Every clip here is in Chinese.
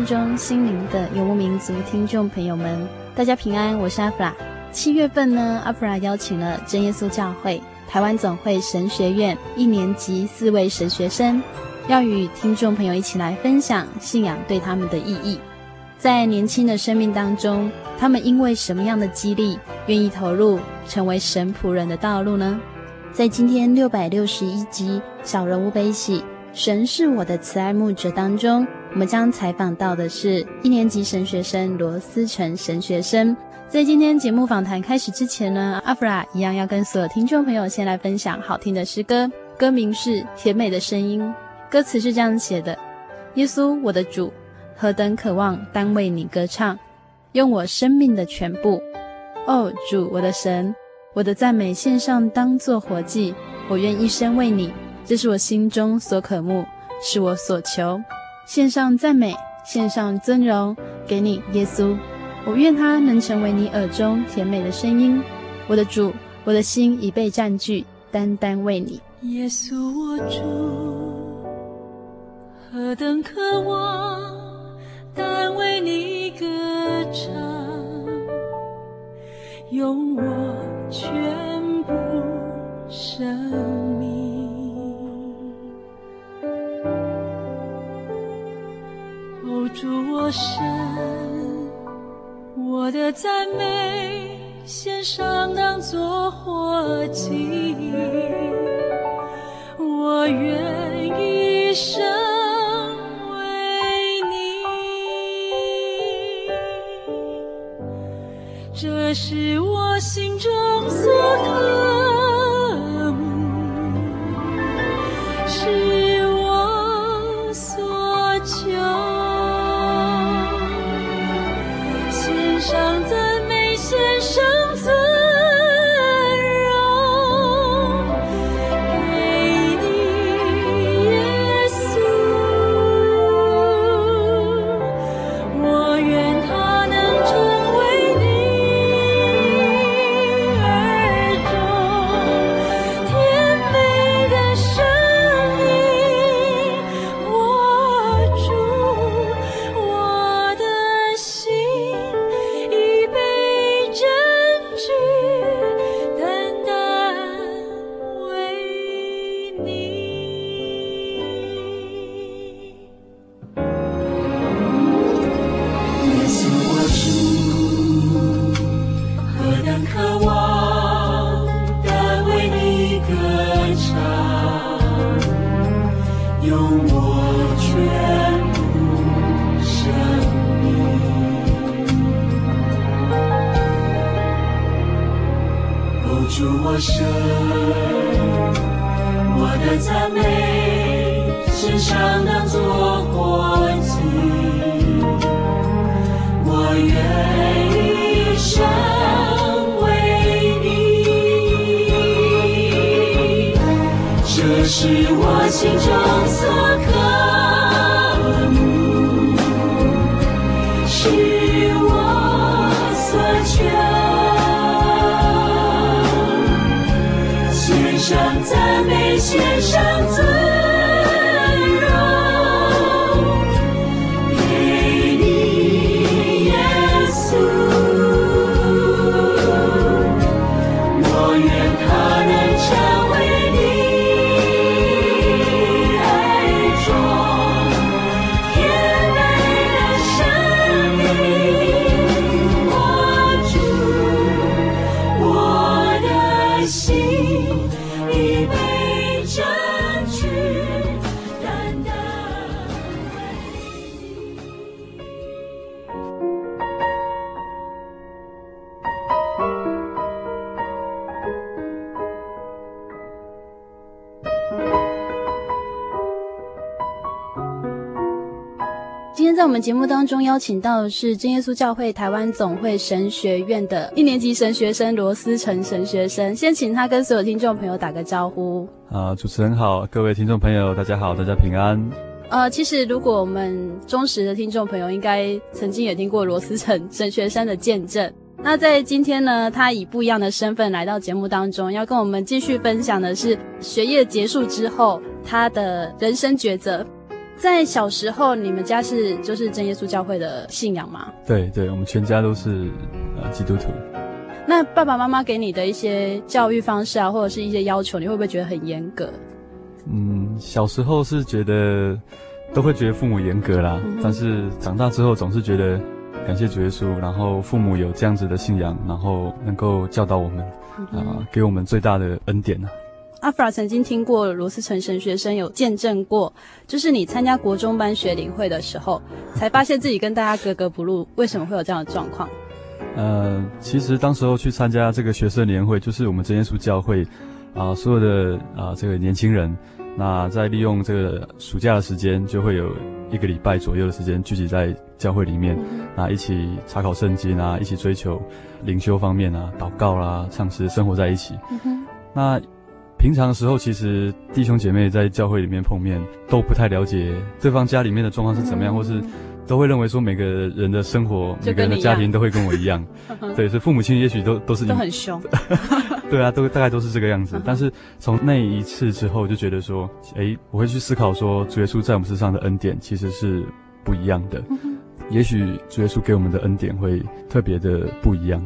空中，心灵的游牧民族听众朋友们，大家平安，我是阿弗拉。七月份呢，阿弗拉邀请了真耶稣教会台湾总会神学院一年级四位神学生，要与听众朋友一起来分享信仰对他们的意义。在年轻的生命当中，他们因为什么样的激励，愿意投入成为神仆人的道路呢？在今天六百六十一集《小人物悲喜》，神是我的慈爱牧者当中。我们将采访到的是一年级神学生罗思成神学生。在今天节目访谈开始之前呢，阿弗拉一样要跟所有听众朋友先来分享好听的诗歌，歌名是《甜美的声音》，歌词是这样写的：耶稣，我的主，何等渴望单为你歌唱，用我生命的全部。哦，主，我的神，我的赞美献上当作活祭，我愿一生为你，这是我心中所渴慕，是我所求。献上赞美，献上尊荣给你，耶稣。我愿他能成为你耳中甜美的声音。我的主，我的心已被占据，单单为你。耶稣，我主，何等渴望，单为你歌唱，用我全部生主我神，我的赞美献上当作活祭，我愿一生为你，这是我心中所渴。们节目当中邀请到的是真耶稣教会台湾总会神学院的一年级神学生罗思成神学生，先请他跟所有听众朋友打个招呼。啊，主持人好，各位听众朋友，大家好，大家平安。呃，其实如果我们忠实的听众朋友，应该曾经也听过罗思成神学生的见证。那在今天呢，他以不一样的身份来到节目当中，要跟我们继续分享的是学业结束之后他的人生抉择。在小时候，你们家是就是真耶稣教会的信仰吗？对对，我们全家都是呃基督徒。那爸爸妈妈给你的一些教育方式啊，或者是一些要求，你会不会觉得很严格？嗯，小时候是觉得都会觉得父母严格啦，嗯、但是长大之后总是觉得感谢主耶稣，然后父母有这样子的信仰，然后能够教导我们啊、嗯呃，给我们最大的恩典呢。阿弗拉曾经听过罗斯城神学生有见证过，就是你参加国中班学灵会的时候，才发现自己跟大家格格不入。为什么会有这样的状况？呃，其实当时候去参加这个学生年会，就是我们真耶稣教会啊、呃，所有的啊、呃、这个年轻人，那在利用这个暑假的时间，就会有一个礼拜左右的时间聚集在教会里面，那、嗯、一起查考圣经啊，一起追求灵修方面啊，祷告啦、啊，唱诗，生活在一起。嗯、哼那平常的时候，其实弟兄姐妹在教会里面碰面，都不太了解对方家里面的状况是怎么样，嗯、或是都会认为说每个人的生活、每个人的家庭都会跟我一样。对，所以父母亲也许都都是都很凶。对啊，都大概都是这个样子。但是从那一次之后，就觉得说，哎，我会去思考说，主耶稣在我们身上的恩典其实是不一样的。嗯也许主耶稣给我们的恩典会特别的不一样，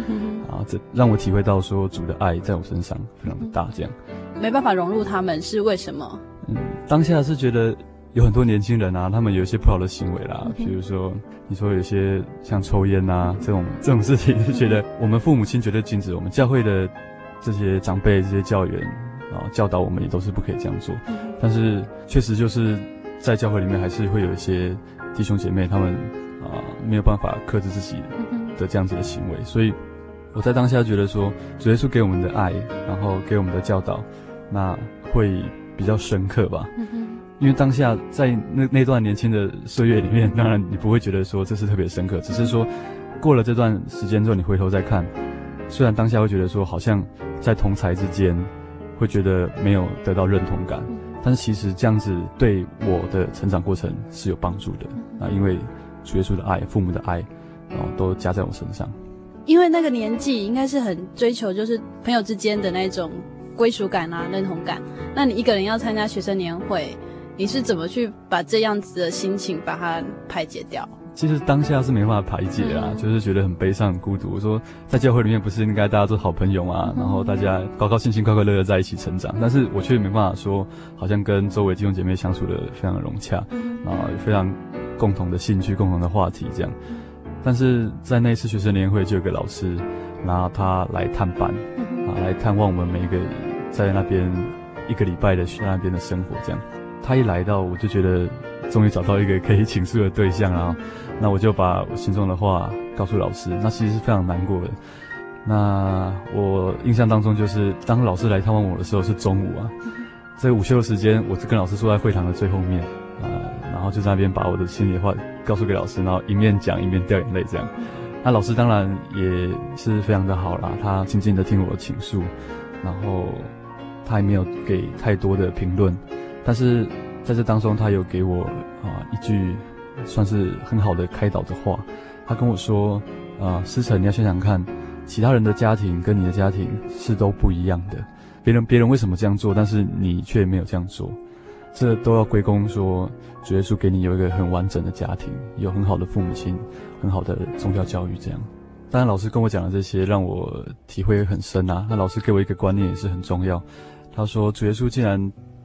啊，这让我体会到说主的爱在我身上非常的大，这样没办法融入他们是为什么？嗯，当下是觉得有很多年轻人啊，他们有一些不好的行为啦，比如说你说有些像抽烟啊这种这种事情，就觉得我们父母亲绝对禁止，我们教会的这些长辈、这些教员啊教导我们也都是不可以这样做，但是确实就是在教会里面还是会有一些。弟兄姐妹，他们啊、呃、没有办法克制自己的这样子的行为，所以我在当下觉得说，主耶稣给我们的爱，然后给我们的教导，那会比较深刻吧。因为当下在那那段年轻的岁月里面，当然你不会觉得说这是特别深刻，只是说过了这段时间之后，你回头再看，虽然当下会觉得说好像在同才之间会觉得没有得到认同感。但是其实这样子对我的成长过程是有帮助的啊，因为主耶稣的爱、父母的爱，然后都加在我身上。因为那个年纪应该是很追求就是朋友之间的那种归属感啊、认同感。那你一个人要参加学生年会，你是怎么去把这样子的心情把它排解掉？其实当下是没办法排解啊，嗯、就是觉得很悲伤、很孤独。我说在教会里面不是应该大家都好朋友嘛，嗯、然后大家高高兴兴、快快乐乐在一起成长，但是我却没办法说，好像跟周围弟兄姐妹相处的非常的融洽，然后有非常共同的兴趣、共同的话题这样。但是在那一次学生年会，就有个老师，然后他来探班，啊，来探望我们每一个在那边一个礼拜的去那边的生活这样。他一来到，我就觉得终于找到一个可以倾诉的对象啊。那我就把我心中的话告诉老师，那其实是非常难过的。那我印象当中就是，当老师来探望我的时候是中午啊，在午休的时间，我就跟老师坐在会堂的最后面啊，然后就在那边把我的心里话告诉给老师，然后一面讲一面掉眼泪这样。那老师当然也是非常的好啦，他静静的听我的倾诉，然后他也没有给太多的评论，但是在这当中他有给我啊一句。算是很好的开导的话，他跟我说：“啊，思成，你要想想看，其他人的家庭跟你的家庭是都不一样的。别人别人为什么这样做，但是你却没有这样做，这都要归功说，主耶稣给你有一个很完整的家庭，有很好的父母亲，很好的宗教教育，这样。当然，老师跟我讲的这些，让我体会很深啊。那老师给我一个观念也是很重要，他说，主耶稣既然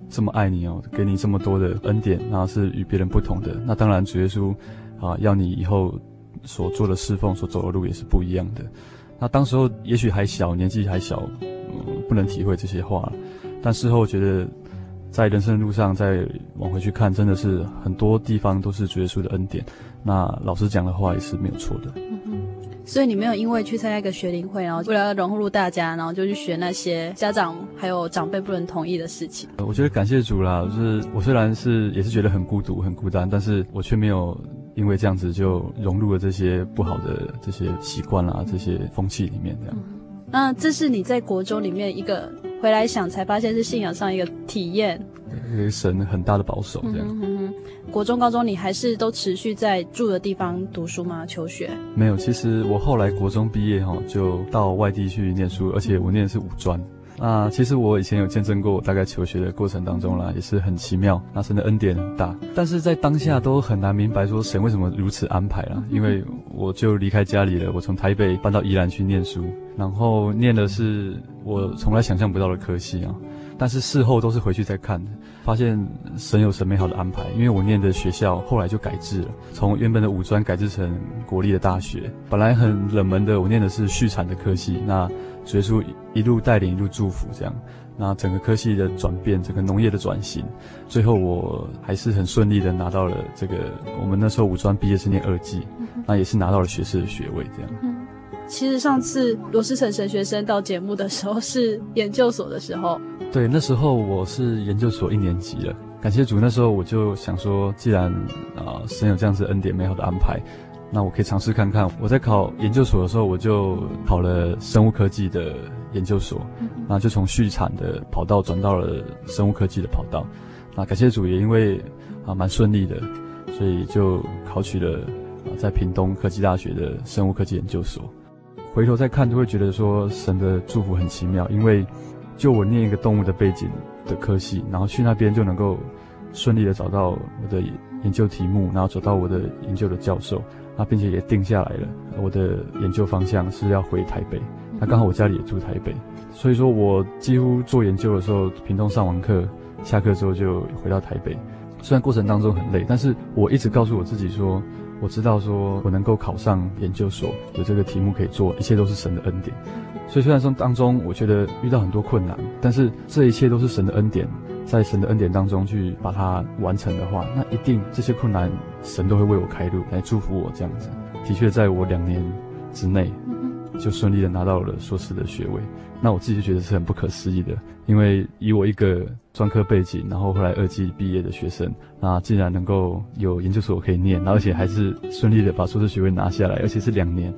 这么爱你哦，给你这么多的恩典，然后是与别人不同的，那当然，主耶稣啊，要你以后。所做的侍奉，所走的路也是不一样的。那当时候也许还小，年纪还小，嗯，不能体会这些话。但事后觉得，在人生的路上再往回去看，真的是很多地方都是主耶稣的恩典。那老师讲的话也是没有错的。所以你没有因为去参加一个学龄会，然后为了要融入大家，然后就去学那些家长还有长辈不能同意的事情。我觉得感谢主啦，就是我虽然是也是觉得很孤独、很孤单，但是我却没有。因为这样子就融入了这些不好的这些习惯啦，这些风气里面这样。嗯，那这是你在国中里面一个回来想才发现是信仰上一个体验。神很大的保守这样。嗯哼哼。国中、高中你还是都持续在住的地方读书吗？求学？没有，其实我后来国中毕业哈，就到外地去念书，而且我念的是五专。啊，其实我以前有见证过，我大概求学的过程当中啦，也是很奇妙，那神的恩典很大，但是在当下都很难明白说神为什么如此安排啦，因为我就离开家里了，我从台北搬到宜兰去念书，然后念的是我从来想象不到的科系啊。但是事后都是回去再看，发现神有神美好的安排。因为我念的学校后来就改制了，从原本的五专改制成国立的大学。本来很冷门的，我念的是畜产的科系。那主耶稣一路带领，一路祝福，这样。那整个科系的转变，整个农业的转型，最后我还是很顺利的拿到了这个。我们那时候五专毕业是念二技，那也是拿到了学士的学位，这样。其实上次罗思成神学生到节目的时候是研究所的时候，对，那时候我是研究所一年级了。感谢主，那时候我就想说，既然啊、呃、神有这样子恩典美好的安排，那我可以尝试看看。我在考研究所的时候，我就考了生物科技的研究所，那就从畜产的跑道转到了生物科技的跑道。那感谢主，也因为啊蛮顺利的，所以就考取了啊在屏东科技大学的生物科技研究所。回头再看，就会觉得说神的祝福很奇妙，因为就我念一个动物的背景的科系，然后去那边就能够顺利的找到我的研究题目，然后找到我的研究的教授，那并且也定下来了我的研究方向是要回台北，那刚好我家里也住台北，所以说我几乎做研究的时候，屏东上完课，下课之后就回到台北，虽然过程当中很累，但是我一直告诉我自己说。我知道，说我能够考上研究所，有这个题目可以做，一切都是神的恩典。所以虽然说当中我觉得遇到很多困难，但是这一切都是神的恩典，在神的恩典当中去把它完成的话，那一定这些困难神都会为我开路，来祝福我这样子。的确，在我两年之内。就顺利的拿到了硕士的学位，那我自己就觉得是很不可思议的，因为以我一个专科背景，然后后来二技毕业的学生，那竟然能够有研究所可以念，而且还是顺利的把硕士学位拿下来，而且是两年，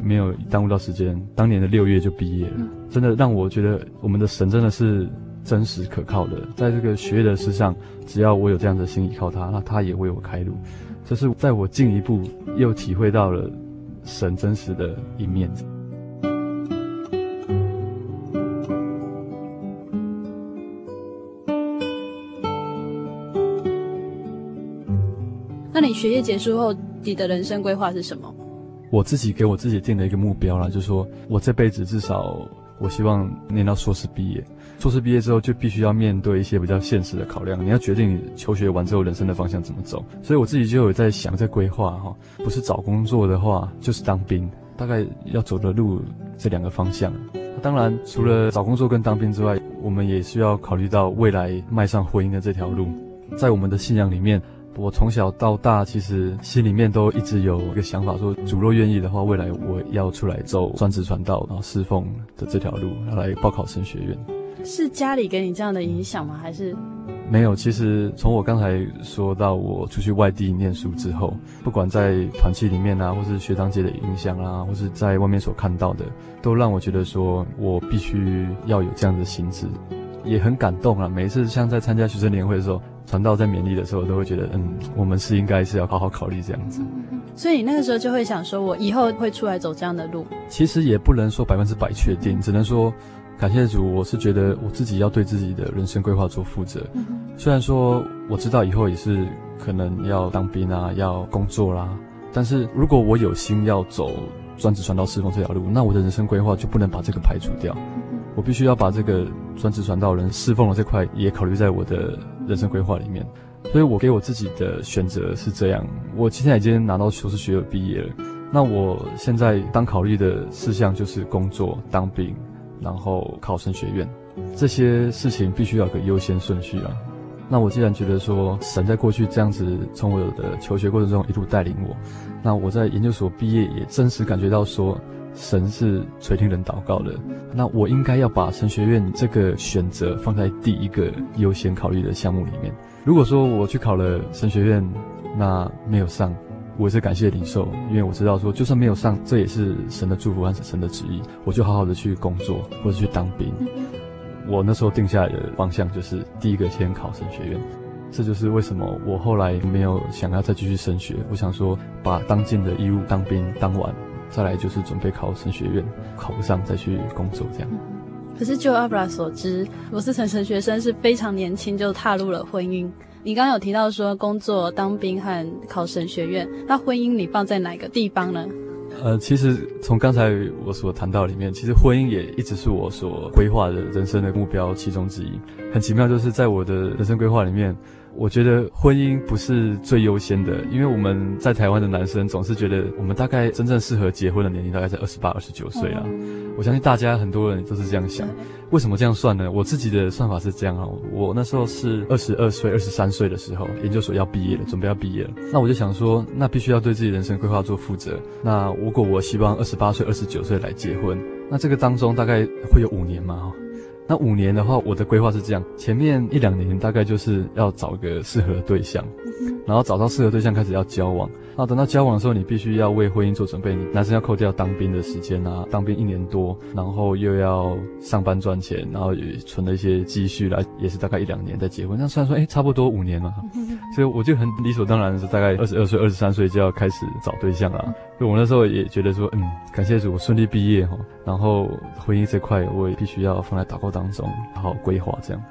没有耽误到时间，当年的六月就毕业了，真的让我觉得我们的神真的是真实可靠的，在这个学业的事上，只要我有这样的心依靠他，那他也为我开路，这是在我进一步又体会到了。神真实的一面。学业结束后，你的人生规划是什么？我自己给我自己定了一个目标啦，就是说我这辈子至少，我希望念到硕士毕业。硕士毕业之后，就必须要面对一些比较现实的考量。你要决定你求学完之后人生的方向怎么走。所以我自己就有在想，在规划哈，不是找工作的话，就是当兵。大概要走的路这两个方向。当然，除了找工作跟当兵之外，我们也需要考虑到未来迈上婚姻的这条路。在我们的信仰里面，我从小到大其实心里面都一直有一个想法，说主若愿意的话，未来我要出来走专职传道，然后侍奉的这条路，要来报考神学院。是家里给你这样的影响吗？还是没有？其实从我刚才说到我出去外地念书之后，不管在团契里面啊，或是学长姐的影响啊，或是在外面所看到的，都让我觉得说我必须要有这样的心智，也很感动啊。每一次像在参加学生年会的时候，传道在勉励的时候，都会觉得，嗯，我们是应该是要好好考虑这样子。所以你那个时候就会想说，我以后会出来走这样的路。其实也不能说百分之百确定，只能说感谢主，我是觉得我自己要对自己的人生规划做负责。嗯、虽然说我知道以后也是可能要当兵啊，要工作啦，但是如果我有心要走专职传道侍奉这条路，那我的人生规划就不能把这个排除掉。我必须要把这个专职传道人侍奉的这块也考虑在我的人生规划里面。所以我给我自己的选择是这样，我现在已经拿到修士学位毕业了。那我现在当考虑的事项就是工作、当兵，然后考神学院，这些事情必须要有个优先顺序啊。那我既然觉得说神在过去这样子从我的求学过程中一路带领我，那我在研究所毕业也真实感觉到说神是垂听人祷告的，那我应该要把神学院这个选择放在第一个优先考虑的项目里面。如果说我去考了神学院，那没有上，我也是感谢领受，因为我知道说就算没有上，这也是神的祝福和神的旨意，我就好好的去工作或者去当兵。我那时候定下来的方向就是第一个先考神学院，这就是为什么我后来没有想要再继续升学。我想说把当尽的义务当兵当完，再来就是准备考神学院，考不上再去工作这样。可是，就阿布拉所知，罗斯成神学生是非常年轻就踏入了婚姻。你刚刚有提到说工作、当兵和考神学院，那婚姻你放在哪个地方呢？呃，其实从刚才我所谈到里面，其实婚姻也一直是我所规划的人生的目标其中之一。很奇妙，就是在我的人生规划里面。我觉得婚姻不是最优先的，因为我们在台湾的男生总是觉得我们大概真正适合结婚的年龄大概在二十八、二十九岁啦。我相信大家很多人都是这样想。为什么这样算呢？我自己的算法是这样啊，我那时候是二十二岁、二十三岁的时候，研究所要毕业了，准备要毕业了。那我就想说，那必须要对自己人生规划做负责。那如果我希望二十八岁、二十九岁来结婚，那这个当中大概会有五年嘛，哈。那五年的话，我的规划是这样：前面一两年大概就是要找个适合的对象，然后找到适合对象开始要交往。那等到交往的时候，你必须要为婚姻做准备。你男生要扣掉当兵的时间啊，当兵一年多，然后又要上班赚钱，然后也存了一些积蓄来，也是大概一两年再结婚。那虽然说，哎，差不多五年嘛。所以我就很理所当然的是，大概二十二岁、二十三岁就要开始找对象啊。所以我那时候也觉得说，嗯，感谢主，我顺利毕业哈。然后婚姻这块，我也必须要放在祷告当中，好好规划这样。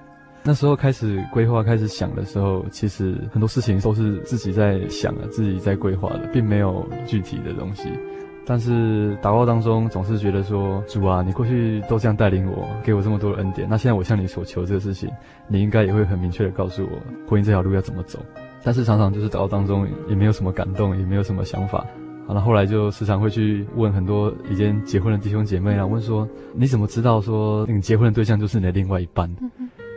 那时候开始规划、开始想的时候，其实很多事情都是自己在想的、自己在规划的，并没有具体的东西。但是祷告当中总是觉得说：“主啊，你过去都这样带领我，给我这么多的恩典。那现在我向你所求这个事情，你应该也会很明确的告诉我，婚姻这条路要怎么走。”但是常常就是祷告当中也没有什么感动，也没有什么想法。好了，后来就时常会去问很多已经结婚的弟兄姐妹啊，问说：“你怎么知道说你结婚的对象就是你的另外一半？”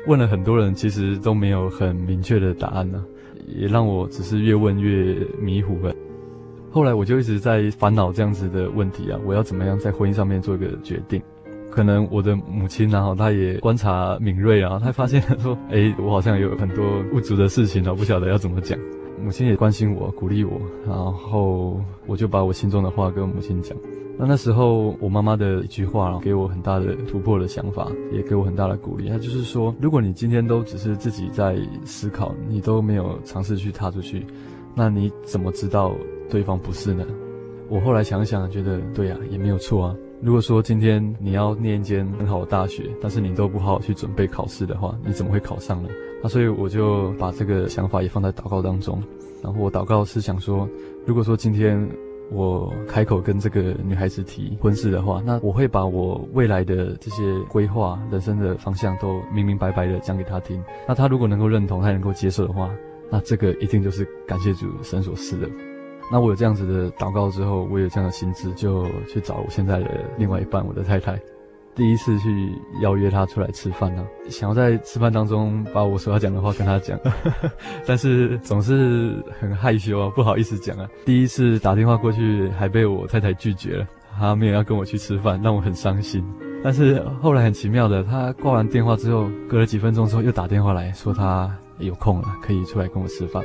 问了很多人，其实都没有很明确的答案呢、也让我只是越问越迷糊了。后来我就一直在烦恼这样子的问题啊，我要怎么样在婚姻上面做一个决定？可能我的母亲然后她也观察敏锐啊，她发现说，诶，我好像有很多不足的事情啊，不晓得要怎么讲。母亲也关心我，鼓励我，然后我就把我心中的话跟母亲讲。那那时候，我妈妈的一句话给我很大的突破的想法，也给我很大的鼓励。她就是说，如果你今天都只是自己在思考，你都没有尝试去踏出去，那你怎么知道对方不是呢？我后来想想，觉得对啊，也没有错啊。如果说今天你要念一间很好的大学，但是你都不好好去准备考试的话，你怎么会考上呢？那所以我就把这个想法也放在祷告当中。然后我祷告是想说，如果说今天。我开口跟这个女孩子提婚事的话，那我会把我未来的这些规划、人生的方向都明明白白的讲给她听。那她如果能够认同，她能够接受的话，那这个一定就是感谢主神所赐的。那我有这样子的祷告之后，我有这样的心智，就去找我现在的另外一半，我的太太。第一次去邀约他出来吃饭呢，想要在吃饭当中把我所要讲的话跟他讲，但是总是很害羞啊，不好意思讲啊。第一次打电话过去还被我太太拒绝了，她没有要跟我去吃饭，让我很伤心。但是后来很奇妙的，她挂完电话之后，隔了几分钟之后又打电话来说她有空了，可以出来跟我吃饭，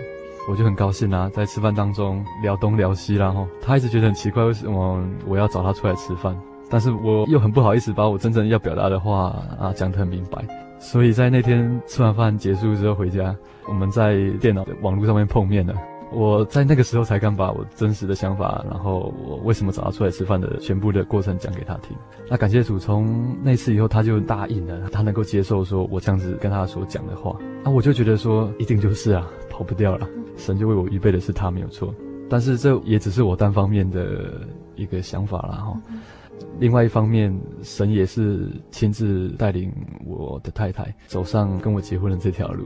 我就很高兴啊，在吃饭当中聊东聊西，然后她一直觉得很奇怪，为什么我要找她出来吃饭？但是我又很不好意思把我真正要表达的话啊讲得很明白，所以在那天吃完饭结束之后回家，我们在电脑的网络上面碰面了。我在那个时候才敢把我真实的想法，然后我为什么找他出来吃饭的全部的过程讲给他听。那感谢主，从那次以后他就答应了，他能够接受说我这样子跟他所讲的话。那我就觉得说一定就是啊，跑不掉了，神就为我预备的是他没有错。但是这也只是我单方面的一个想法了哈。另外一方面，神也是亲自带领我的太太走上跟我结婚的这条路。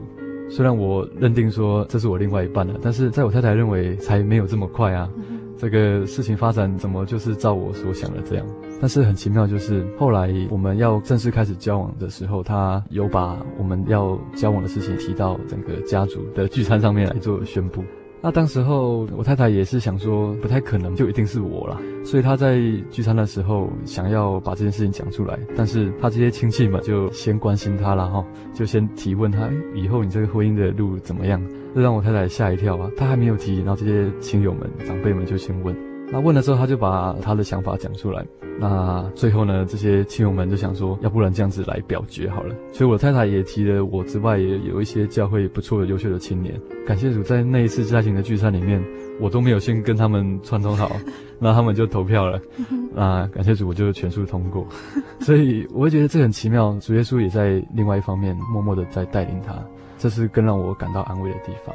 虽然我认定说这是我另外一半了，但是在我太太认为才没有这么快啊。这个事情发展怎么就是照我所想的这样？但是很奇妙，就是后来我们要正式开始交往的时候，他有把我们要交往的事情提到整个家族的聚餐上面来做宣布。那当时候，我太太也是想说，不太可能就一定是我啦，所以她在聚餐的时候想要把这件事情讲出来，但是她这些亲戚们就先关心她了哈，就先提问她，以后你这个婚姻的路怎么样？这让我太太吓一跳啊，她还没有提，然后这些亲友们、长辈们就先问。那问了之后，他就把他的想法讲出来。那最后呢，这些亲友们就想说，要不然这样子来表决好了。所以我太太也提了，我之外也有一些教会不错的优秀的青年。感谢主，在那一次家庭的聚餐里面，我都没有先跟他们串通好，那他们就投票了。那感谢主，我就全数通过。所以我会觉得这很奇妙，主耶稣也在另外一方面默默的在带领他，这是更让我感到安慰的地方。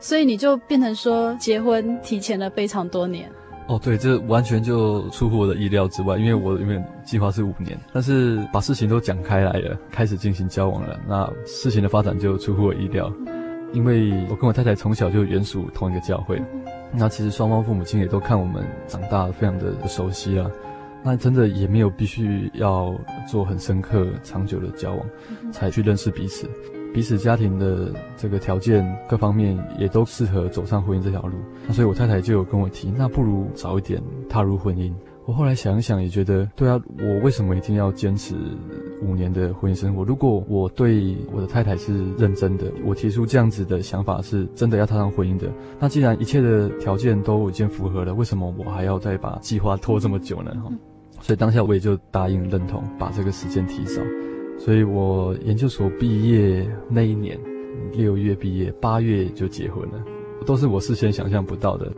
所以你就变成说，结婚提前了非常多年。哦，对，这完全就出乎我的意料之外，因为我原本计划是五年，但是把事情都讲开来了，开始进行交往了，那事情的发展就出乎我意料，因为我跟我太太从小就原属同一个教会，那其实双方父母亲也都看我们长大，非常的熟悉啊，那真的也没有必须要做很深刻、长久的交往，才去认识彼此。彼此家庭的这个条件各方面也都适合走上婚姻这条路，那所以我太太就有跟我提，那不如早一点踏入婚姻。我后来想一想，也觉得对啊，我为什么一定要坚持五年的婚姻生活？如果我对我的太太是认真的，我提出这样子的想法是真的要踏上婚姻的，那既然一切的条件都已经符合了，为什么我还要再把计划拖这么久呢？哈，所以当下我也就答应认同，把这个时间提早。所以我研究所毕业那一年，六月毕业，八月就结婚了，都是我事先想象不到的。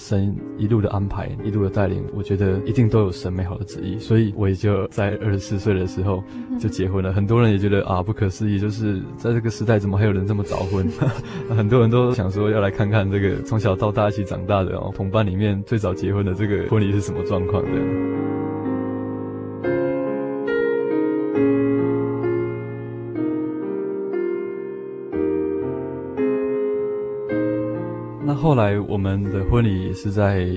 神一路的安排，一路的带领，我觉得一定都有神美好的旨意。所以我也就在二十四岁的时候就结婚了。很多人也觉得啊，不可思议，就是在这个时代怎么还有人这么早婚？很多人都想说要来看看这个从小到大一起长大的哦，同伴里面最早结婚的这个婚礼是什么状况的。后来我们的婚礼是在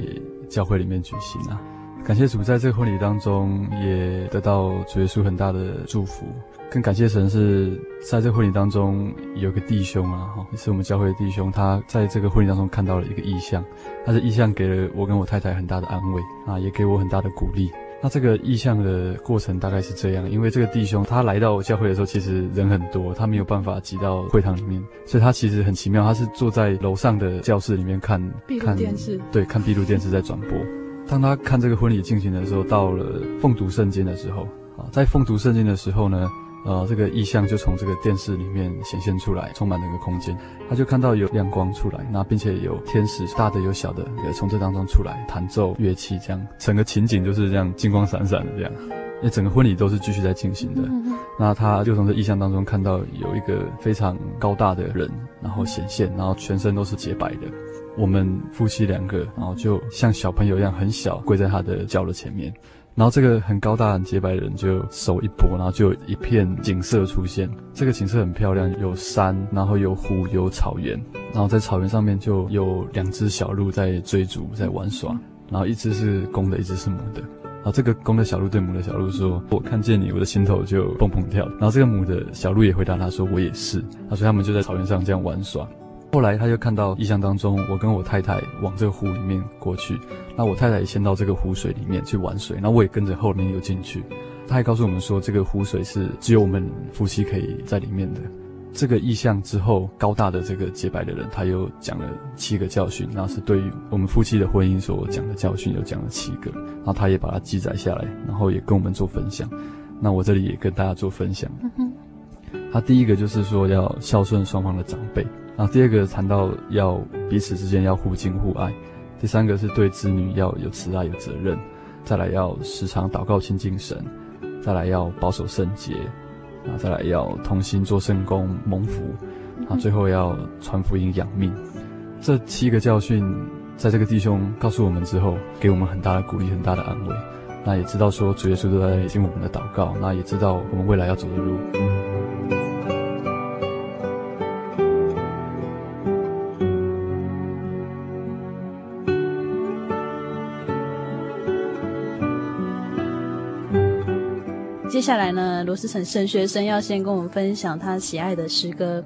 教会里面举行啊，感谢主，在这个婚礼当中也得到主耶稣很大的祝福。更感谢神是在这个婚礼当中有个弟兄啊，哈，也是我们教会的弟兄，他在这个婚礼当中看到了一个异象，他的异象给了我跟我太太很大的安慰啊，也给我很大的鼓励。那这个意向的过程大概是这样，因为这个弟兄他来到教会的时候，其实人很多，他没有办法挤到会堂里面，所以他其实很奇妙，他是坐在楼上的教室里面看闭路电视，对，看闭路电视在转播。当他看这个婚礼进行的时候，到了奉读圣经的时候，啊，在奉读圣经的时候呢。呃，这个意象就从这个电视里面显现出来，充满那个空间。他就看到有亮光出来，那并且有天使，大的有小的，也从这当中出来弹奏乐器，这样整个情景就是这样金光闪闪的这样。那整个婚礼都是继续在进行的。那他就从这意象当中看到有一个非常高大的人，然后显现，然后全身都是洁白的。我们夫妻两个，然后就像小朋友一样很小，跪在他的脚的前面。然后这个很高大、很洁白的人就手一拨，然后就有一片景色出现。这个景色很漂亮，有山，然后有湖，有草原。然后在草原上面就有两只小鹿在追逐，在玩耍。然后一只是公的，一只是母的。然后这个公的小鹿对母的小鹿说：“我看见你，我的心头就蹦蹦跳。”然后这个母的小鹿也回答他说：“我也是。”他说他们就在草原上这样玩耍。后来他就看到意象当中，我跟我太太往这个湖里面过去，那我太太先到这个湖水里面去玩水，那我也跟着后面又进去。他还告诉我们说，这个湖水是只有我们夫妻可以在里面的。这个意象之后，高大的这个洁白的人，他又讲了七个教训，然后是对于我们夫妻的婚姻所讲的教训，又讲了七个，然后他也把它记载下来，然后也跟我们做分享。那我这里也跟大家做分享。他第一个就是说要孝顺双方的长辈。然后第二个谈到要彼此之间要互敬互爱，第三个是对子女要有慈爱有责任，再来要时常祷告亲近神，再来要保守圣洁，啊再来要同心做圣工蒙福，啊最后要传福音养命。这七个教训，在这个弟兄告诉我们之后，给我们很大的鼓励，很大的安慰。那也知道说主耶稣都在听我们的祷告，那也知道我们未来要走的路。接下来呢，罗思成神学生要先跟我们分享他喜爱的诗歌，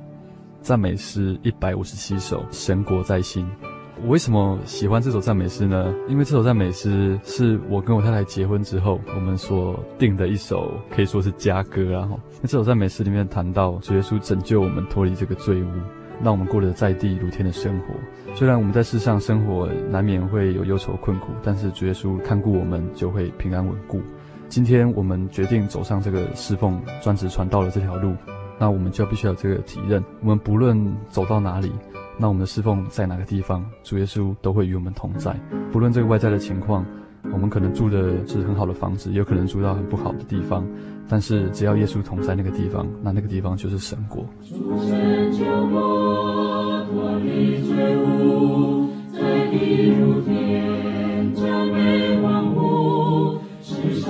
赞美诗一百五十七首，神国在心。我为什么喜欢这首赞美诗呢？因为这首赞美诗是我跟我太太结婚之后，我们所定的一首，可以说是佳歌啊。那这首赞美诗里面谈到主耶稣拯救我们脱离这个罪污，让我们过了在地如天的生活。虽然我们在世上生活难免会有忧愁困苦，但是主耶稣看顾我们，就会平安稳固。今天我们决定走上这个侍奉专职传道的这条路，那我们就必须要有这个体认。我们不论走到哪里。那我们的侍奉在哪个地方，主耶稣都会与我们同在。不论这个外在的情况，我们可能住的是很好的房子，有可能住到很不好的地方，但是只要耶稣同在那个地方，那那个地方就是神国。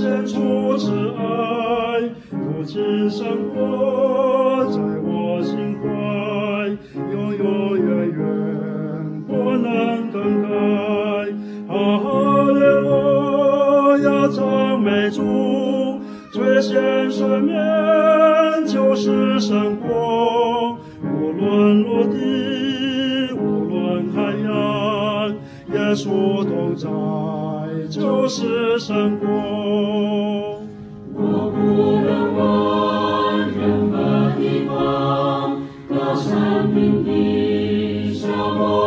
献出慈爱，如今生活在我心怀，永永远远。不能更改，哈利路亚赞美主，最先生命就是神国，无论陆地，无论海洋，耶稣同在就是神国。我不能往任何地方，高山平地，沙漠。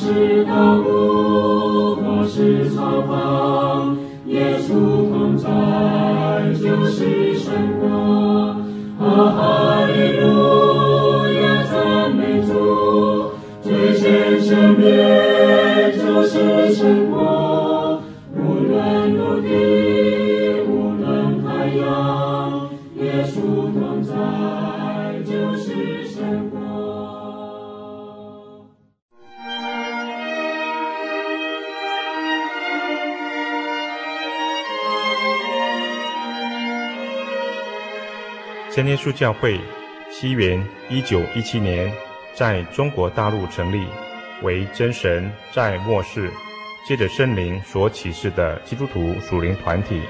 是道路，我是草房，耶稣同在就是神国。哈利先生命就是神国，无论陆地，无论海洋，耶稣同在就是神国。真耶稣教会，西元一九一七年在中国大陆成立，为真神在末世借着圣灵所启示的基督徒属灵团体，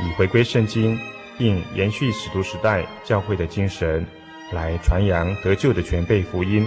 以回归圣经并延续使徒时代教会的精神，来传扬得救的全辈福音。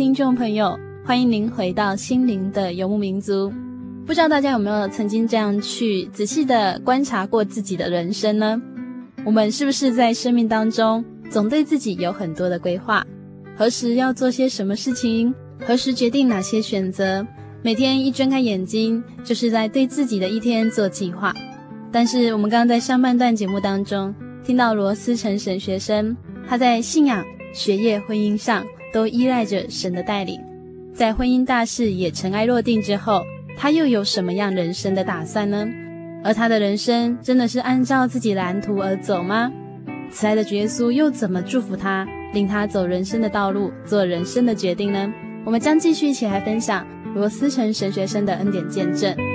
听众朋友，欢迎您回到心灵的游牧民族。不知道大家有没有曾经这样去仔细的观察过自己的人生呢？我们是不是在生命当中总对自己有很多的规划？何时要做些什么事情？何时决定哪些选择？每天一睁开眼睛，就是在对自己的一天做计划。但是我们刚刚在上半段节目当中听到罗思成神学生，他在信仰、学业、婚姻上。都依赖着神的带领，在婚姻大事也尘埃落定之后，他又有什么样人生的打算呢？而他的人生真的是按照自己蓝图而走吗？慈爱的主耶稣又怎么祝福他，令他走人生的道路，做人生的决定呢？我们将继续一起来分享罗思成神学生的恩典见证。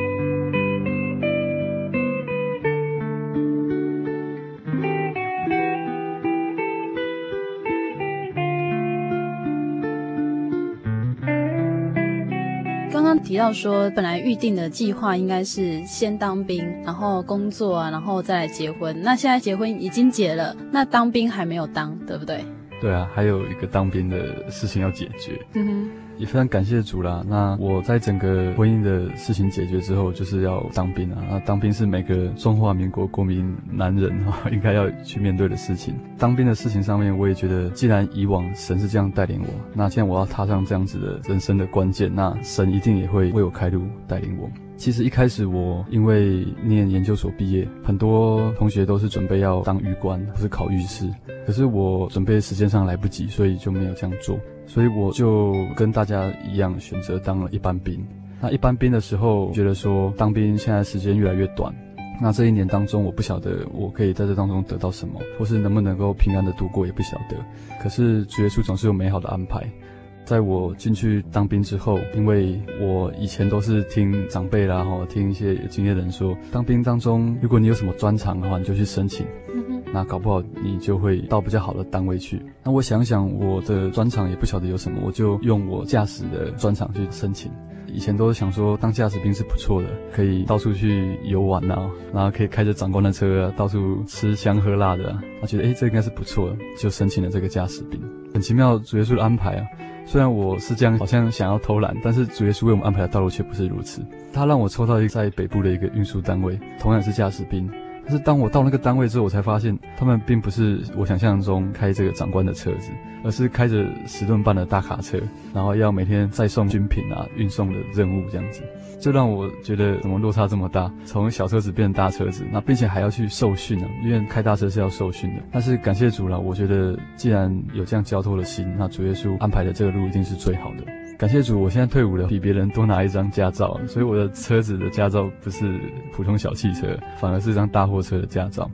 提到说，本来预定的计划应该是先当兵，然后工作啊，然后再来结婚。那现在结婚已经结了，那当兵还没有当，对不对？对啊，还有一个当兵的事情要解决。嗯哼。也非常感谢主啦。那我在整个婚姻的事情解决之后，就是要当兵啊。那当兵是每个中华民国国民男人哈应该要去面对的事情。当兵的事情上面，我也觉得，既然以往神是这样带领我，那现在我要踏上这样子的人生的关键，那神一定也会为我开路带领我。其实一开始我因为念研究所毕业，很多同学都是准备要当狱官，或是考狱师，可是我准备时间上来不及，所以就没有这样做。所以我就跟大家一样，选择当了一般兵。那一般兵的时候，觉得说当兵现在时间越来越短，那这一年当中，我不晓得我可以在这当中得到什么，或是能不能够平安的度过，也不晓得。可是主耶稣总是有美好的安排。在我进去当兵之后，因为我以前都是听长辈啦，哈，听一些有经验的人说，当兵当中，如果你有什么专长的话，你就去申请，那搞不好你就会到比较好的单位去。那我想想，我的专长也不晓得有什么，我就用我驾驶的专长去申请。以前都是想说当驾驶兵是不错的，可以到处去游玩呐、啊，然后可以开着长官的车、啊、到处吃香喝辣的、啊。他觉得诶，这应该是不错的，就申请了这个驾驶兵。很奇妙，主耶稣的安排啊。虽然我是这样，好像想要偷懒，但是主耶稣为我们安排的道路却不是如此。他让我抽到一个在北部的一个运输单位，同样是驾驶兵。但是当我到那个单位之后，我才发现他们并不是我想象中开这个长官的车子，而是开着十吨半的大卡车，然后要每天载送军品啊、运送的任务这样子，就让我觉得怎么落差这么大，从小车子变成大车子，那并且还要去受训呢，因为开大车是要受训的。但是感谢主了，我觉得既然有这样交托的心，那主耶稣安排的这个路一定是最好的。感谢主，我现在退伍了，比别人多拿一张驾照，所以我的车子的驾照不是普通小汽车，反而是一张大货车的驾照。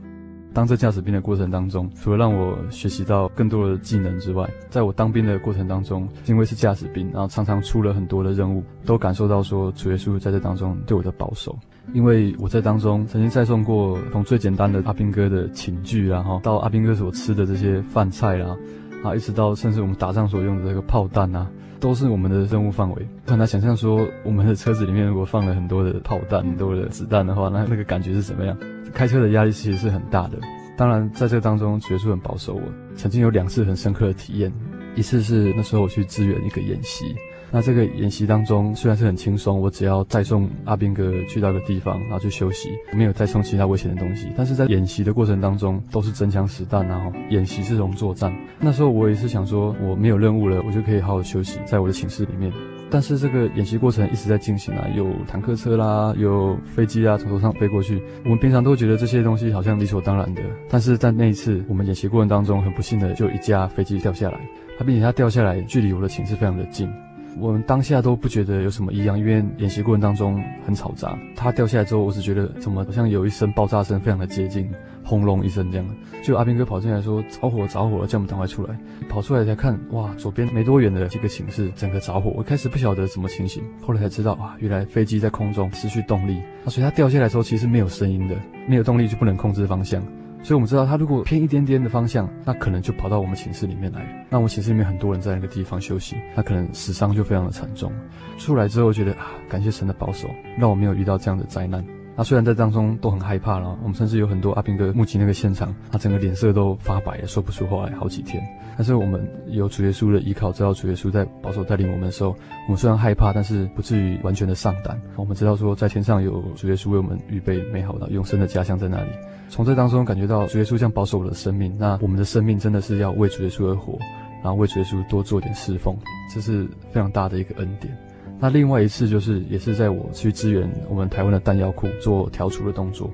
当这驾驶兵的过程当中，除了让我学习到更多的技能之外，在我当兵的过程当中，因为是驾驶兵，然后常常出了很多的任务，都感受到说主耶稣在这当中对我的保守。因为我在当中曾经载送过从最简单的阿兵哥的寝具，然后到阿兵哥所吃的这些饭菜啦，啊，一直到甚至我们打仗所用的这个炮弹啊。都是我们的任务范围。很难想象说，我们的车子里面如果放了很多的炮弹、很多的子弹的话，那那个感觉是怎么样？开车的压力其实是很大的。当然，在这当中，学术很保守我。曾经有两次很深刻的体验。一次是那时候我去支援一个演习。那这个演习当中虽然是很轻松，我只要再送阿兵哥去到一个地方，然后去休息，没有再送其他危险的东西。但是在演习的过程当中，都是真枪实弹，然后演习是这种作战。那时候我也是想说，我没有任务了，我就可以好好休息，在我的寝室里面。但是这个演习过程一直在进行啊，有坦克车啦，有飞机啊从头上飞过去。我们平常都觉得这些东西好像理所当然的，但是在那一次我们演习过程当中，很不幸的就一架飞机掉下来，它并且它掉下来距离我的寝室非常的近。我们当下都不觉得有什么异样，因为演习过程当中很嘈杂。它掉下来之后，我只觉得怎么好像有一声爆炸声，非常的接近，轰隆一声这样。就阿兵哥跑进来说着火着火了，叫我们赶快出来。跑出来才看，哇，左边没多远的几个寝室整个着火。我开始不晓得什么情形，后来才知道，啊，原来飞机在空中失去动力，那所以它掉下来的时候其实没有声音的，没有动力就不能控制方向。所以我们知道，他如果偏一点点的方向，那可能就跑到我们寝室里面来。那我们寝室里面很多人在那个地方休息，那可能死伤就非常的惨重。出来之后，觉得啊，感谢神的保守，让我没有遇到这样的灾难。那虽然在当中都很害怕了，我们甚至有很多阿兵哥目击那个现场，他整个脸色都发白，也说不出话来好几天。但是我们有主耶稣的依靠，知道主耶稣在保守带领我们的时候，我们虽然害怕，但是不至于完全的丧胆。我们知道说，在天上有主耶稣为我们预备美好的永生的家乡在那里。从这当中感觉到主耶稣将保守我的生命，那我们的生命真的是要为主耶稣而活，然后为主耶稣多做点侍奉，这是非常大的一个恩典。那另外一次就是也是在我去支援我们台湾的弹药库做调处的动作，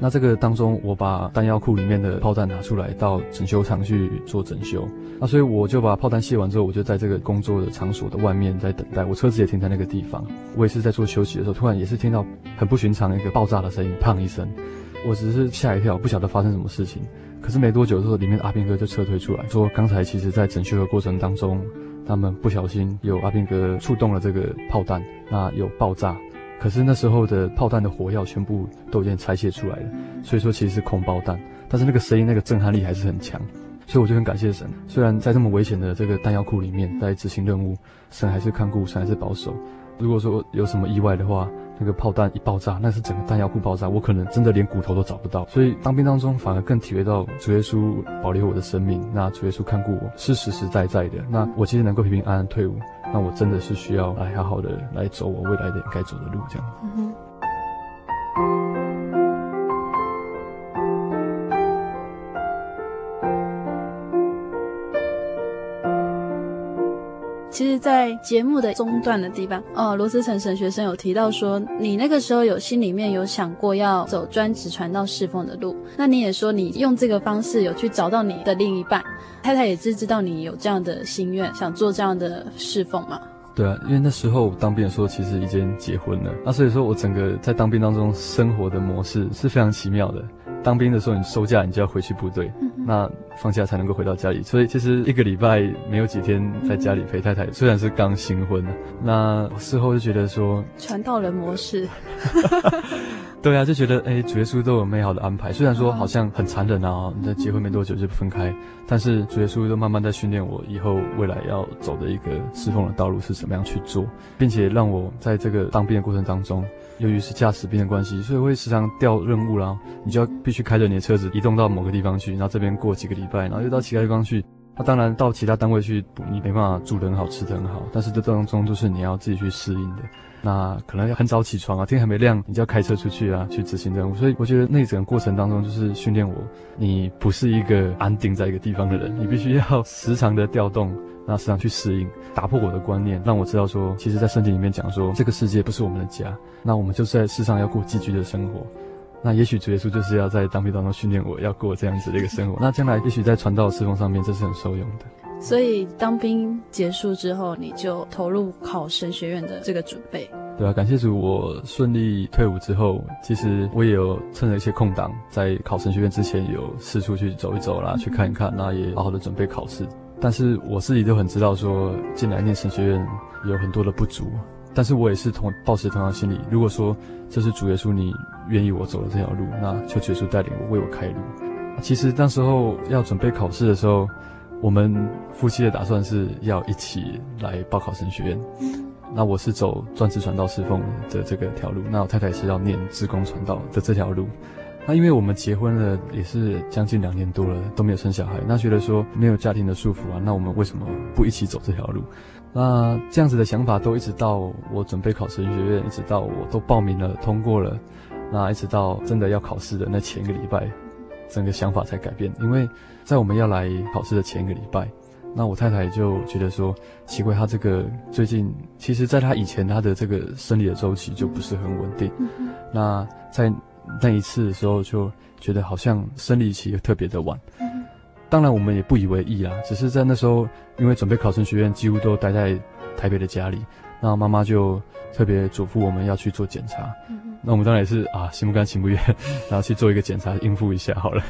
那这个当中我把弹药库里面的炮弹拿出来到整修厂去做整修，那所以我就把炮弹卸完之后，我就在这个工作的场所的外面在等待，我车子也停在那个地方，我也是在做休息的时候，突然也是听到很不寻常的一个爆炸的声音，砰一声。我只是吓一跳，不晓得发生什么事情。可是没多久之后，里面的阿兵哥就撤退出来，说刚才其实在整修的过程当中，他们不小心有阿兵哥触动了这个炮弹，那有爆炸。可是那时候的炮弹的火药全部都已经拆卸出来了，所以说其实是空包弹。但是那个声音、那个震撼力还是很强，所以我就很感谢神。虽然在这么危险的这个弹药库里面在执行任务，神还是看顾，神还是保守。如果说有什么意外的话，那个炮弹一爆炸，那是整个弹药库爆炸，我可能真的连骨头都找不到。所以当兵当中反而更体会到主耶稣保留我的生命，那主耶稣看顾我是实实在在的。那我其实能够平平安安退伍，那我真的是需要来好好的来走我未来的该走的路，这样。嗯其实，在节目的中段的地方，哦，罗思成神学生有提到说，你那个时候有心里面有想过要走专职传道侍奉的路。那你也说，你用这个方式有去找到你的另一半，太太也是知道你有这样的心愿，想做这样的侍奉吗？对啊，因为那时候当兵的时候，其实已经结婚了。那所以说我整个在当兵当中生活的模式是非常奇妙的。当兵的时候，你收假，你就要回去部队，嗯、那放假才能够回到家里。所以其实一个礼拜没有几天在家里陪太太，嗯、虽然是刚新婚，那事后就觉得说传道人模式。对啊，就觉得哎，主耶稣都有美好的安排。虽然说好像很残忍啊，你在结婚没多久就分开，但是主耶稣都慢慢在训练我以后未来要走的一个侍奉的道路是怎么样去做，并且让我在这个当兵的过程当中。由于是驾驶兵的关系，所以会时常调任务啦，你就要必须开着你的车子移动到某个地方去，然后这边过几个礼拜，然后又到其他地方去。那当然到其他单位去，你没办法住得很好，吃得很好，但是这当中都是你要自己去适应的。那可能要很早起床啊，天还没亮，你就要开车出去啊，去执行任务。所以我觉得那整个过程当中，就是训练我，你不是一个安定在一个地方的人，你必须要时常的调动。那时常去适应，打破我的观念，让我知道说，其实，在圣经里面讲说，这个世界不是我们的家，那我们就是在世上要过寄居的生活。那也许主耶稣就是要在当兵当中训练我，要过这样子的一个生活。那将来也许在传道侍奉上面，这是很受用的。所以当兵结束之后，你就投入考神学院的这个准备。对啊，感谢主，我顺利退伍之后，其实我也有趁着一些空档，在考神学院之前有四处去走一走啦，嗯、去看一看，那也好好的准备考试。但是我自己都很知道，说进来念神学院有很多的不足，但是我也是同抱持同样心理。如果说这是主耶稣你愿意我走的这条路，那求主耶稣带领我，为我开路。其实那时候要准备考试的时候，我们夫妻的打算是要一起来报考神学院。那我是走专职传道侍奉的这个条路，那我太太是要念志工传道的这条路。那因为我们结婚了也是将近两年多了，都没有生小孩，那觉得说没有家庭的束缚啊，那我们为什么不一起走这条路？那这样子的想法都一直到我准备考神学院，一直到我都报名了通过了，那一直到真的要考试的那前一个礼拜，整个想法才改变。因为在我们要来考试的前一个礼拜，那我太太就觉得说奇怪，她这个最近其实在她以前她的这个生理的周期就不是很稳定，那在。那一次的时候，就觉得好像生理期特别的晚。当然，我们也不以为意啦，只是在那时候，因为准备考神学院，几乎都待在台北的家里。那妈妈就特别嘱咐我们要去做检查。那我们当然也是啊，心不甘情不愿，然后去做一个检查，应付一下好了。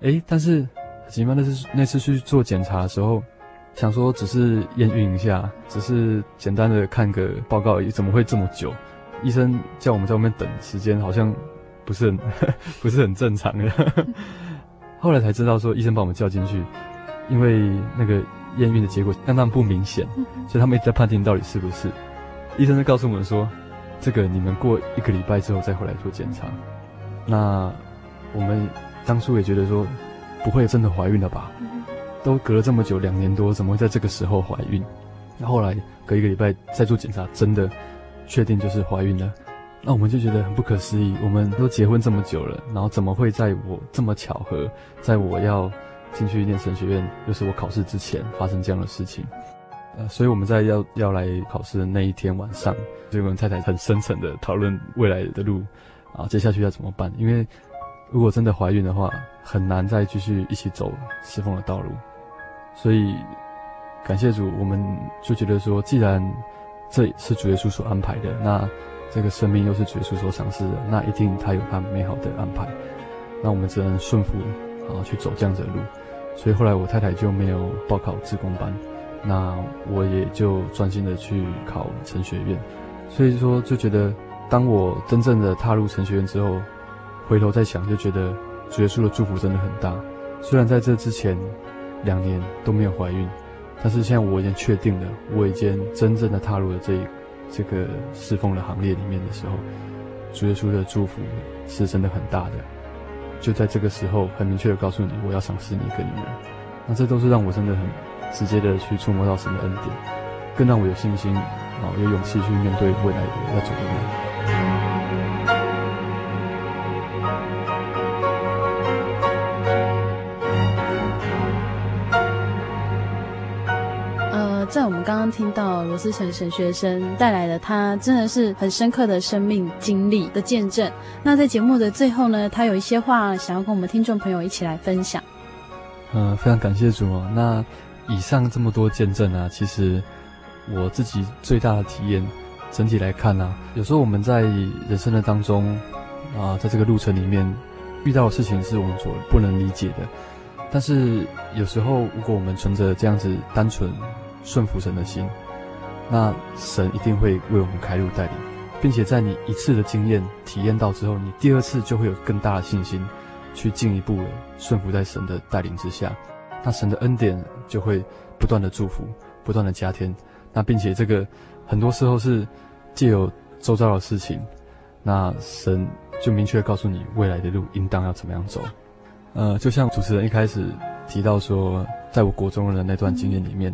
哎，但是，起码那次那次去做检查的时候，想说只是验孕一下，只是简单的看个报告而已，怎么会这么久？医生叫我们在外面等时间，好像。不是很 不是很正常的，后来才知道说医生把我们叫进去，因为那个验孕的结果相当不明显，所以他们一直在判定到底是不是。医生就告诉我们说，这个你们过一个礼拜之后再回来做检查。那我们当初也觉得说，不会真的怀孕了吧？都隔了这么久，两年多，怎么会在这个时候怀孕？那后来隔一个礼拜再做检查，真的确定就是怀孕了。那我们就觉得很不可思议，我们都结婚这么久了，然后怎么会在我这么巧合，在我要进去念神学院，又是我考试之前发生这样的事情？呃，所以我们在要要来考试的那一天晚上，就跟太太很深层的讨论未来的路，啊，接下去要怎么办？因为如果真的怀孕的话，很难再继续一起走侍奉的道路。所以感谢主，我们就觉得说，既然这是主耶稣所安排的，那。这个生命又是主耶稣所赏赐的，那一定他有他美好的安排。那我们只能顺服，啊，去走这样子的路。所以后来我太太就没有报考志工班，那我也就专心的去考神学院。所以说，就觉得当我真正的踏入神学院之后，回头再想，就觉得主耶稣的祝福真的很大。虽然在这之前两年都没有怀孕，但是现在我已经确定了，我已经真正的踏入了这一。这个侍奉的行列里面的时候，主耶稣的祝福是真的很大的。就在这个时候，很明确的告诉你，我要赏赐你一个女人。那这都是让我真的很直接的去触摸到神的恩典，更让我有信心啊，有勇气去面对未来的要走的路。在我们刚刚听到罗思成神学生带来的他真的是很深刻的生命经历的见证。那在节目的最后呢，他有一些话想要跟我们听众朋友一起来分享。嗯、非常感谢主哦。那以上这么多见证啊，其实我自己最大的体验，整体来看啊，有时候我们在人生的当中啊，在这个路程里面遇到的事情是我们所不能理解的。但是有时候，如果我们存着这样子单纯。顺服神的心，那神一定会为我们开路带领，并且在你一次的经验体验到之后，你第二次就会有更大的信心，去进一步的顺服在神的带领之下，那神的恩典就会不断的祝福，不断的加添，那并且这个很多时候是借由周遭的事情，那神就明确告诉你未来的路应当要怎么样走，呃，就像主持人一开始提到说，在我国中人的那段经验里面。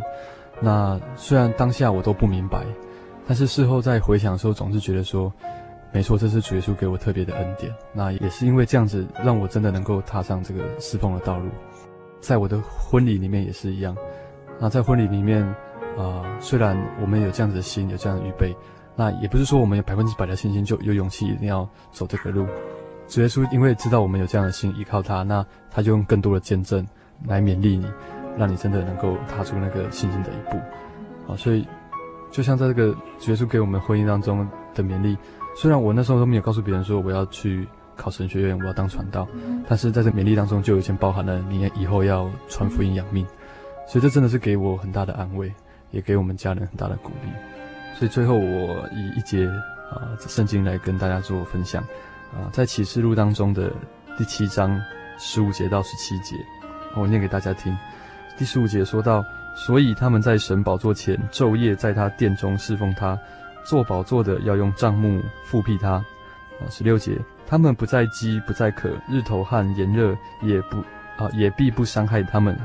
那虽然当下我都不明白，但是事后再回想的时候，总是觉得说，没错，这是主耶稣给我特别的恩典。那也是因为这样子，让我真的能够踏上这个侍奉的道路。在我的婚礼里面也是一样。那在婚礼里面，啊、虽然我们有这样子的心，有这样的预备，那也不是说我们有百分之百的信心就有勇气一定要走这个路。主耶稣因为知道我们有这样的心，依靠他，那他就用更多的见证来勉励你。让你真的能够踏出那个信心的一步，啊，所以就像在这个主耶稣给我们婚姻当中的勉励，虽然我那时候都没有告诉别人说我要去考神学院，我要当传道，但是在这勉励当中就已经包含了你以后要传福音养命，所以这真的是给我很大的安慰，也给我们家人很大的鼓励。所以最后我以一节啊圣经来跟大家做分享，啊，在启示录当中的第七章十五节到十七节，我念给大家听。第十五节说到，所以他们在神宝座前昼夜在他殿中侍奉他，做宝座的要用帐幕覆庇他，啊，十六节，他们不再饥，不再渴，日头和炎热也不啊，也必不伤害他们。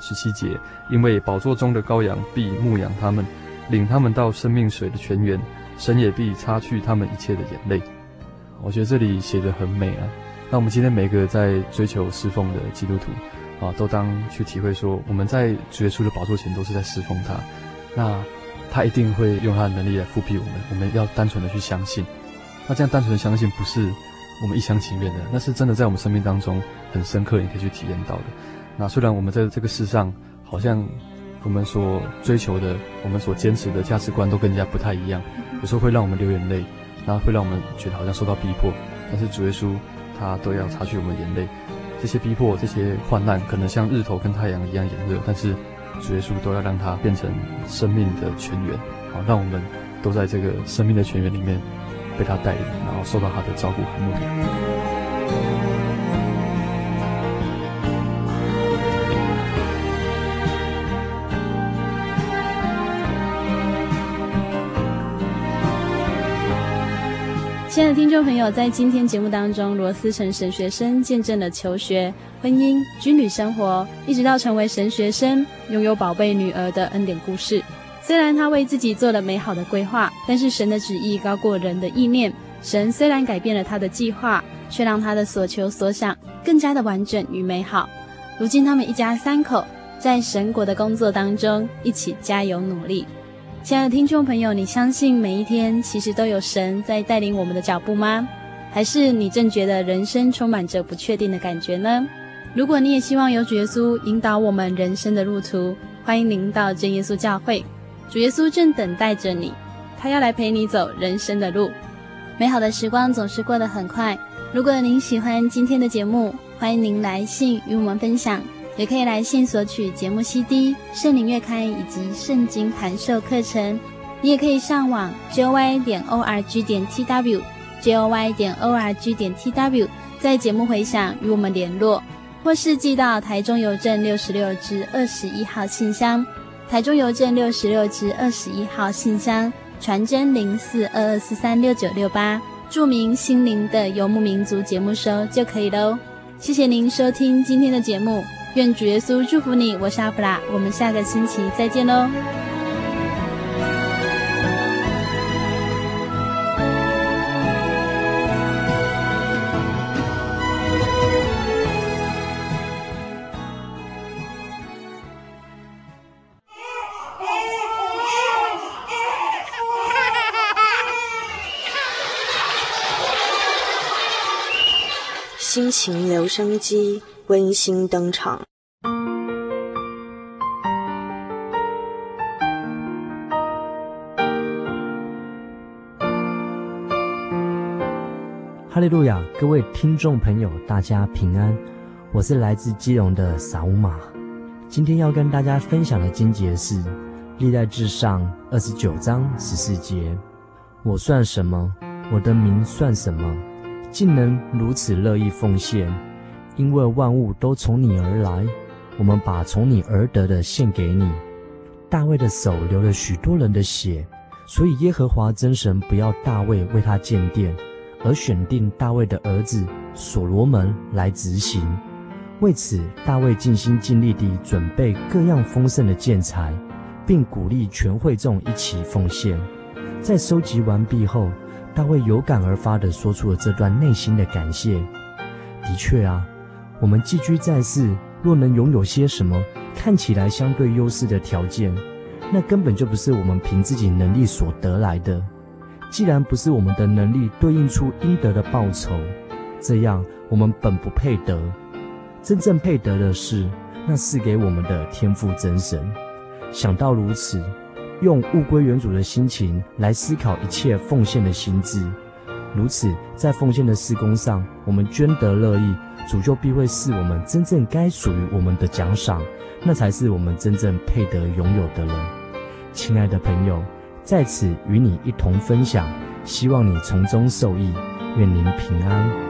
十七节，因为宝座中的羔羊必牧养他们，领他们到生命水的泉源，神也必擦去他们一切的眼泪。我觉得这里写得很美啊。那我们今天每个在追求侍奉的基督徒啊，都当去体会说，我们在主耶稣的宝座前都是在侍奉他。那他一定会用他的能力来复辟我们，我们要单纯的去相信。那这样单纯的相信不是我们一厢情愿的，那是真的在我们生命当中很深刻，你可以去体验到的。那虽然我们在这个世上，好像我们所追求的、我们所坚持的价值观都跟人家不太一样，有时候会让我们流眼泪，那会让我们觉得好像受到逼迫。但是主耶稣他都要擦去我们眼泪，这些逼迫、这些患难，可能像日头跟太阳一样炎热，但是主耶稣都要让它变成生命的泉源，好，让我们都在这个生命的泉源里面被他带领，然后受到他的照顾和牧养。亲爱的听众朋友，在今天节目当中，罗思成神学生见证了求学、婚姻、军旅生活，一直到成为神学生，拥有宝贝女儿的恩典故事。虽然他为自己做了美好的规划，但是神的旨意高过人的意念。神虽然改变了他的计划，却让他的所求所想更加的完整与美好。如今，他们一家三口在神国的工作当中一起加油努力。亲爱的听众朋友，你相信每一天其实都有神在带领我们的脚步吗？还是你正觉得人生充满着不确定的感觉呢？如果你也希望有主耶稣引导我们人生的路途，欢迎您到真耶稣教会，主耶稣正等待着你，他要来陪你走人生的路。美好的时光总是过得很快。如果您喜欢今天的节目，欢迎您来信与我们分享。也可以来信索取节目 CD、圣灵月刊以及圣经函授课程。你也可以上网 joy 点 org 点 tw，joy 点 org 点 tw，在节目回响与我们联络，或是寄到台中邮政六十六支二十一号信箱，台中邮政六十六支二十一号信箱，传真零四二二四三六九六八，注明心灵的游牧民族节目收就可以喽。谢谢您收听今天的节目。愿主耶稣祝福你，我是阿布拉，我们下个星期再见喽。心情留声机。温馨登场。哈利路亚！各位听众朋友，大家平安。我是来自基隆的撒乌玛。今天要跟大家分享的经节是《历代志上》二十九章十四节：“我算什么？我的名算什么？竟能如此乐意奉献？”因为万物都从你而来，我们把从你而得的献给你。大卫的手流了许多人的血，所以耶和华真神不要大卫为他建殿，而选定大卫的儿子所罗门来执行。为此，大卫尽心尽力地准备各样丰盛的建材，并鼓励全会众一起奉献。在收集完毕后，大卫有感而发地说出了这段内心的感谢。的确啊。我们寄居在世，若能拥有些什么看起来相对优势的条件，那根本就不是我们凭自己能力所得来的。既然不是我们的能力对应出应得的报酬，这样我们本不配得。真正配得的是那赐给我们的天赋真神。想到如此，用物归原主的心情来思考一切奉献的心志，如此在奉献的事工上，我们捐得乐意。主就必会是我们真正该属于我们的奖赏，那才是我们真正配得拥有的人。亲爱的朋友，在此与你一同分享，希望你从中受益，愿您平安。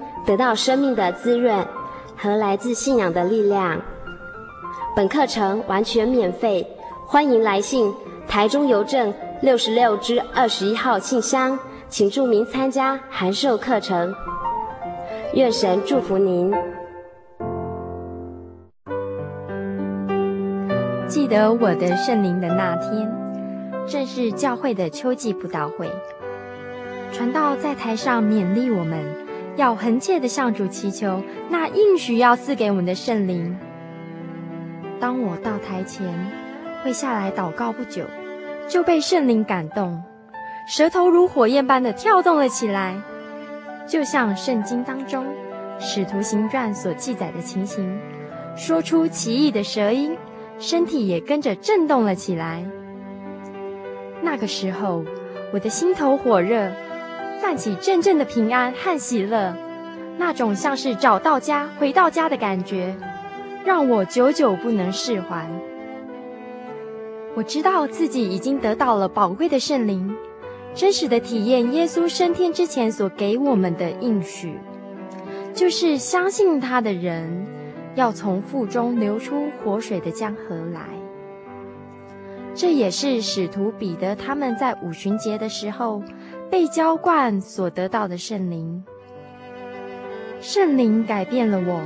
得到生命的滋润和来自信仰的力量。本课程完全免费，欢迎来信台中邮政六十六之二十一号信箱，请注明参加函授课程。愿神祝福您。记得我的圣灵的那天，正是教会的秋季布道会，传道在台上勉励我们，要恒切的向主祈求那应许要赐给我们的圣灵。当我到台前，会下来祷告不久，就被圣灵感动，舌头如火焰般的跳动了起来，就像圣经当中《使徒行传》所记载的情形，说出奇异的舌音，身体也跟着震动了起来。那个时候，我的心头火热，泛起阵阵的平安和喜乐，那种像是找到家、回到家的感觉。让我久久不能释怀。我知道自己已经得到了宝贵的圣灵，真实的体验耶稣升天之前所给我们的应许，就是相信他的人要从腹中流出活水的江河来。这也是使徒彼得他们在五旬节的时候被浇灌所得到的圣灵。圣灵改变了我。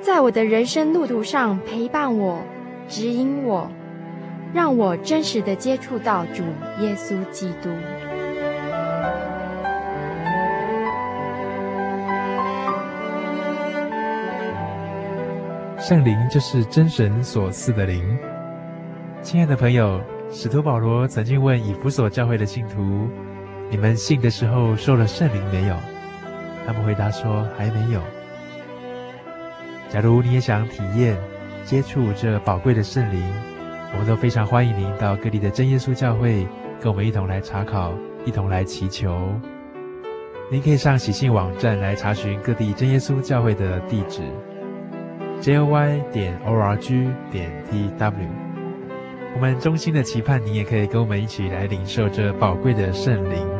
在我的人生路途上陪伴我、指引我，让我真实的接触到主耶稣基督。圣灵就是真神所赐的灵。亲爱的朋友，使徒保罗曾经问以弗所教会的信徒：“你们信的时候受了圣灵没有？”他们回答说：“还没有。”假如你也想体验、接触这宝贵的圣灵，我们都非常欢迎您到各地的真耶稣教会，跟我们一同来查考、一同来祈求。您可以上喜信网站来查询各地真耶稣教会的地址：joy 点 org 点 tw。我们衷心的期盼您也可以跟我们一起来领受这宝贵的圣灵。